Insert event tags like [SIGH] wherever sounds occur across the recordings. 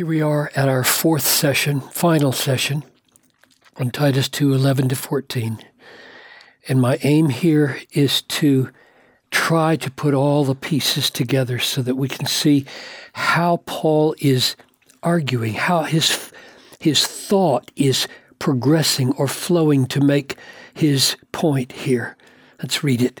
Here we are at our fourth session, final session on Titus 2 11 to 14. And my aim here is to try to put all the pieces together so that we can see how Paul is arguing, how his, his thought is progressing or flowing to make his point here. Let's read it.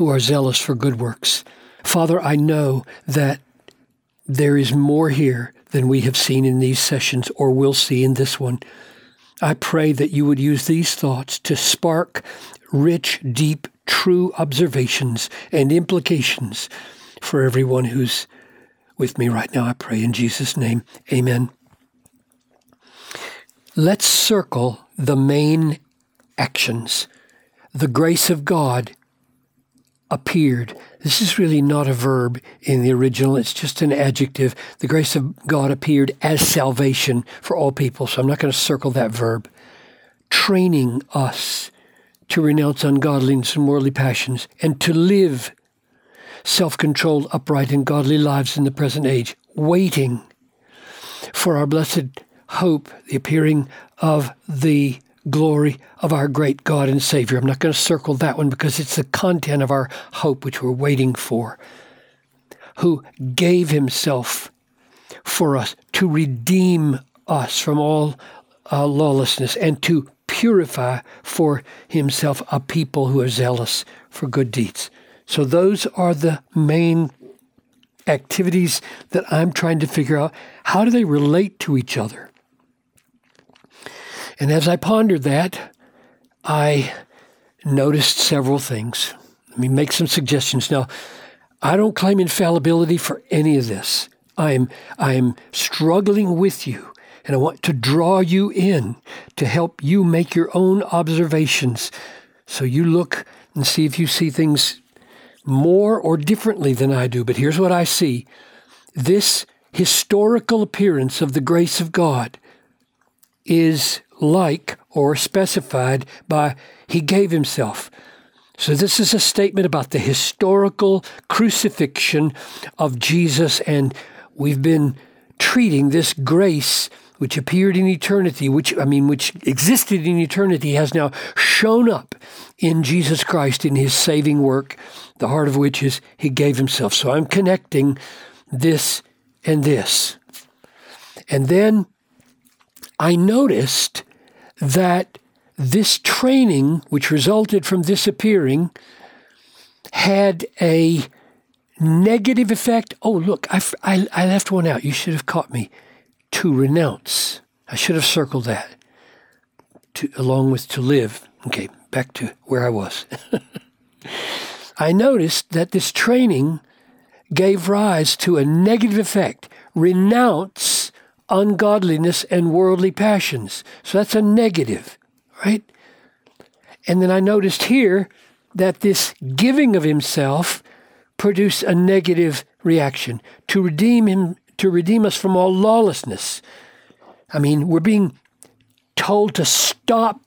who are zealous for good works. Father, I know that there is more here than we have seen in these sessions or will see in this one. I pray that you would use these thoughts to spark rich, deep, true observations and implications for everyone who's with me right now. I pray in Jesus' name. Amen. Let's circle the main actions. The grace of God appeared. This is really not a verb in the original, it's just an adjective. The grace of God appeared as salvation for all people. So I'm not going to circle that verb. Training us to renounce ungodliness and worldly passions and to live self controlled, upright, and godly lives in the present age, waiting for our blessed hope, the appearing of the glory of our great God and Savior. I'm not going to circle that one because it's the content of our hope which we're waiting for. Who gave himself for us to redeem us from all uh, lawlessness and to purify for himself a people who are zealous for good deeds. So, those are the main activities that I'm trying to figure out. How do they relate to each other? And as I pondered that, I noticed several things. Let me make some suggestions. Now, I don't claim infallibility for any of this. I am, I am struggling with you, and I want to draw you in to help you make your own observations. So you look and see if you see things more or differently than I do. But here's what I see this historical appearance of the grace of God is like or specified by he gave himself. So, this is a statement about the historical crucifixion of Jesus, and we've been treating this grace which appeared in eternity, which, I mean, which existed in eternity, has now shown up in Jesus Christ in his saving work, the heart of which is he gave himself. So, I'm connecting this and this. And then I noticed that this training, which resulted from disappearing, had a negative effect. Oh, look, I, I, I left one out. You should have caught me. To renounce. I should have circled that. To, along with to live. Okay, back to where I was. [LAUGHS] I noticed that this training gave rise to a negative effect. Renounce ungodliness and worldly passions. So that's a negative, right? And then I noticed here that this giving of himself produced a negative reaction to redeem him to redeem us from all lawlessness. I mean, we're being told to stop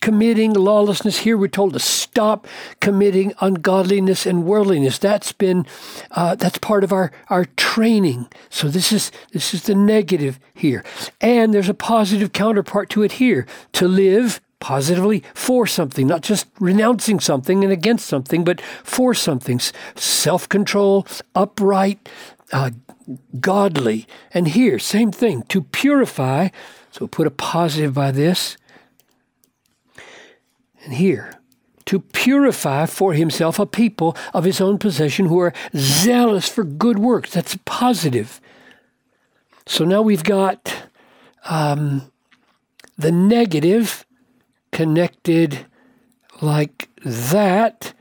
committing lawlessness. Here we're told to stop committing ungodliness and worldliness. That's been uh, that's part of our our training. So this is this is the negative here, and there's a positive counterpart to it here: to live positively for something, not just renouncing something and against something, but for something. Self control, upright. Uh, godly. And here, same thing, to purify. So put a positive by this and here, to purify for himself a people of his own possession who are zealous for good works. That's positive. So now we've got um, the negative connected like that,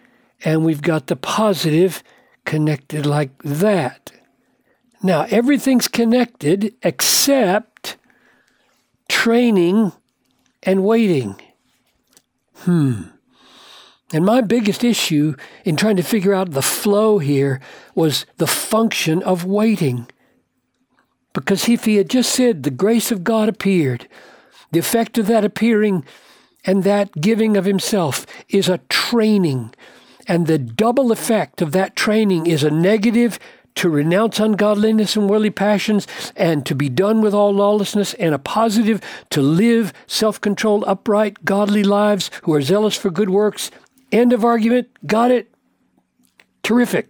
and we've got the positive connected like that. Now, everything's connected except training and waiting. Hmm. And my biggest issue in trying to figure out the flow here was the function of waiting. Because if he had just said the grace of God appeared, the effect of that appearing and that giving of himself is a training. And the double effect of that training is a negative to renounce ungodliness and worldly passions and to be done with all lawlessness, and a positive to live self controlled, upright, godly lives who are zealous for good works. End of argument. Got it? Terrific.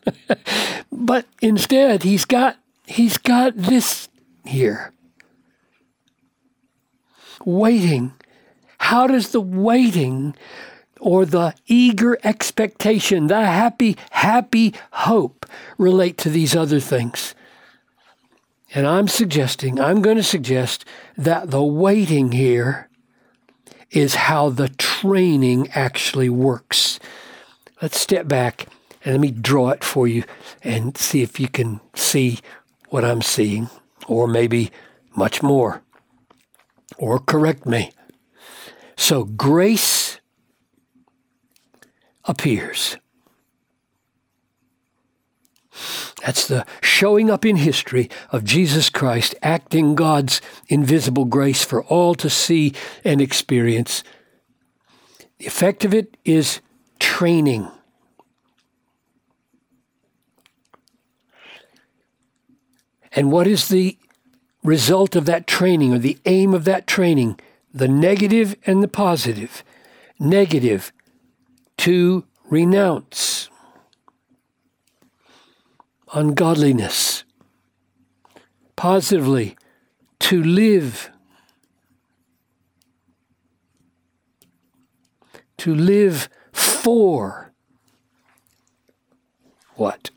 [LAUGHS] but instead, he's got he's got this here. Waiting. How does the waiting or the eager expectation, the happy, happy hope relate to these other things? And I'm suggesting, I'm going to suggest that the waiting here is how the training actually works. Let's step back and let me draw it for you and see if you can see what I'm seeing, or maybe much more, or correct me. So, grace appears. That's the showing up in history of Jesus Christ acting God's invisible grace for all to see and experience. The effect of it is training. And what is the result of that training or the aim of that training? The negative and the positive. Negative, to renounce ungodliness. Positively, to live. To live for what?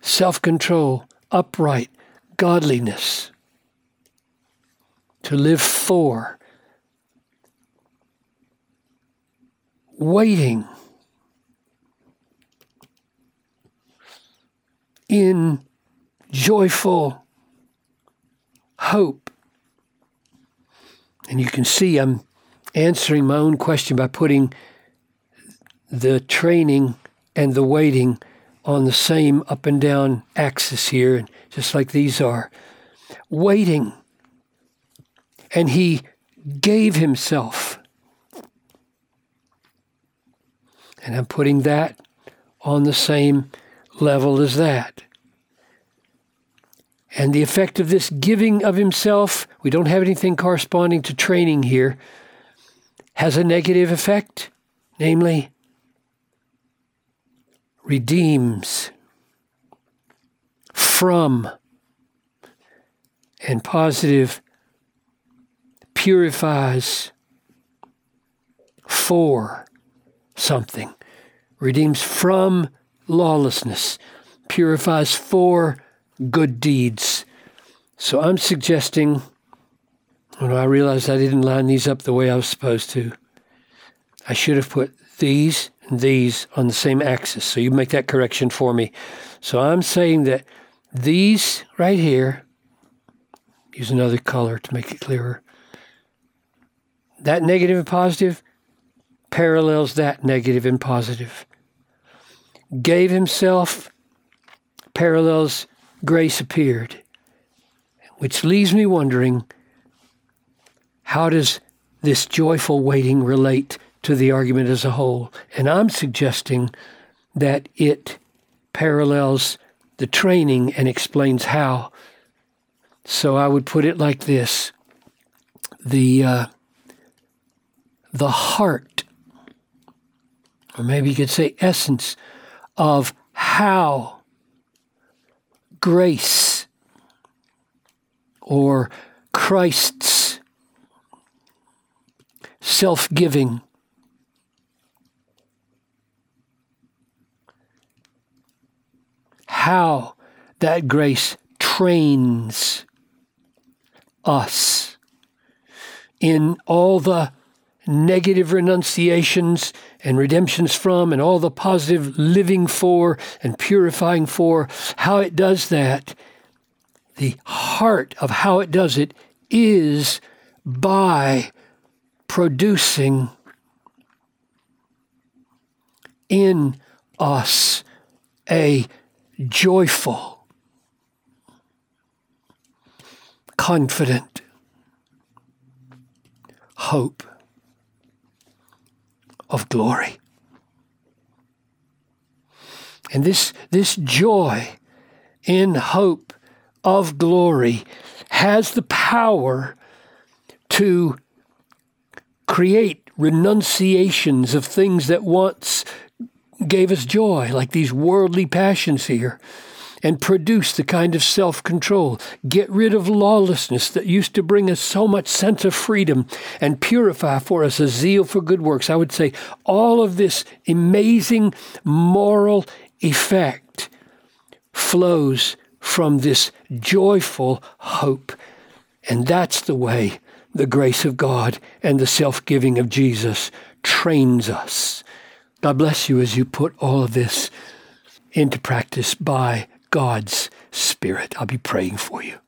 Self control, upright, godliness. To live for. Waiting in joyful hope. And you can see I'm answering my own question by putting the training and the waiting on the same up and down axis here, just like these are. Waiting. And he gave himself. And I'm putting that on the same level as that. And the effect of this giving of himself, we don't have anything corresponding to training here, has a negative effect, namely, redeems from and positive purifies for something, redeems from lawlessness, purifies for good deeds. So I'm suggesting, when I realized I didn't line these up the way I was supposed to, I should have put these and these on the same axis. So you make that correction for me. So I'm saying that these right here, use another color to make it clearer. That negative and positive parallels that negative and positive gave himself, parallels grace appeared, which leaves me wondering how does this joyful waiting relate to the argument as a whole? And I'm suggesting that it parallels the training and explains how. So I would put it like this the, uh, the heart, or maybe you could say essence of how grace or Christ's self giving how that grace trains us in all the negative renunciations and redemptions from and all the positive living for and purifying for, how it does that, the heart of how it does it is by producing in us a joyful, confident hope of glory. And this, this joy in hope of glory has the power to create renunciations of things that once gave us joy, like these worldly passions here, and produce the kind of self control. Get rid of lawlessness that used to bring us so much sense of freedom and purify for us a zeal for good works. I would say all of this amazing moral effect flows from this joyful hope. And that's the way the grace of God and the self giving of Jesus trains us. God bless you as you put all of this into practice by God's Spirit. I'll be praying for you.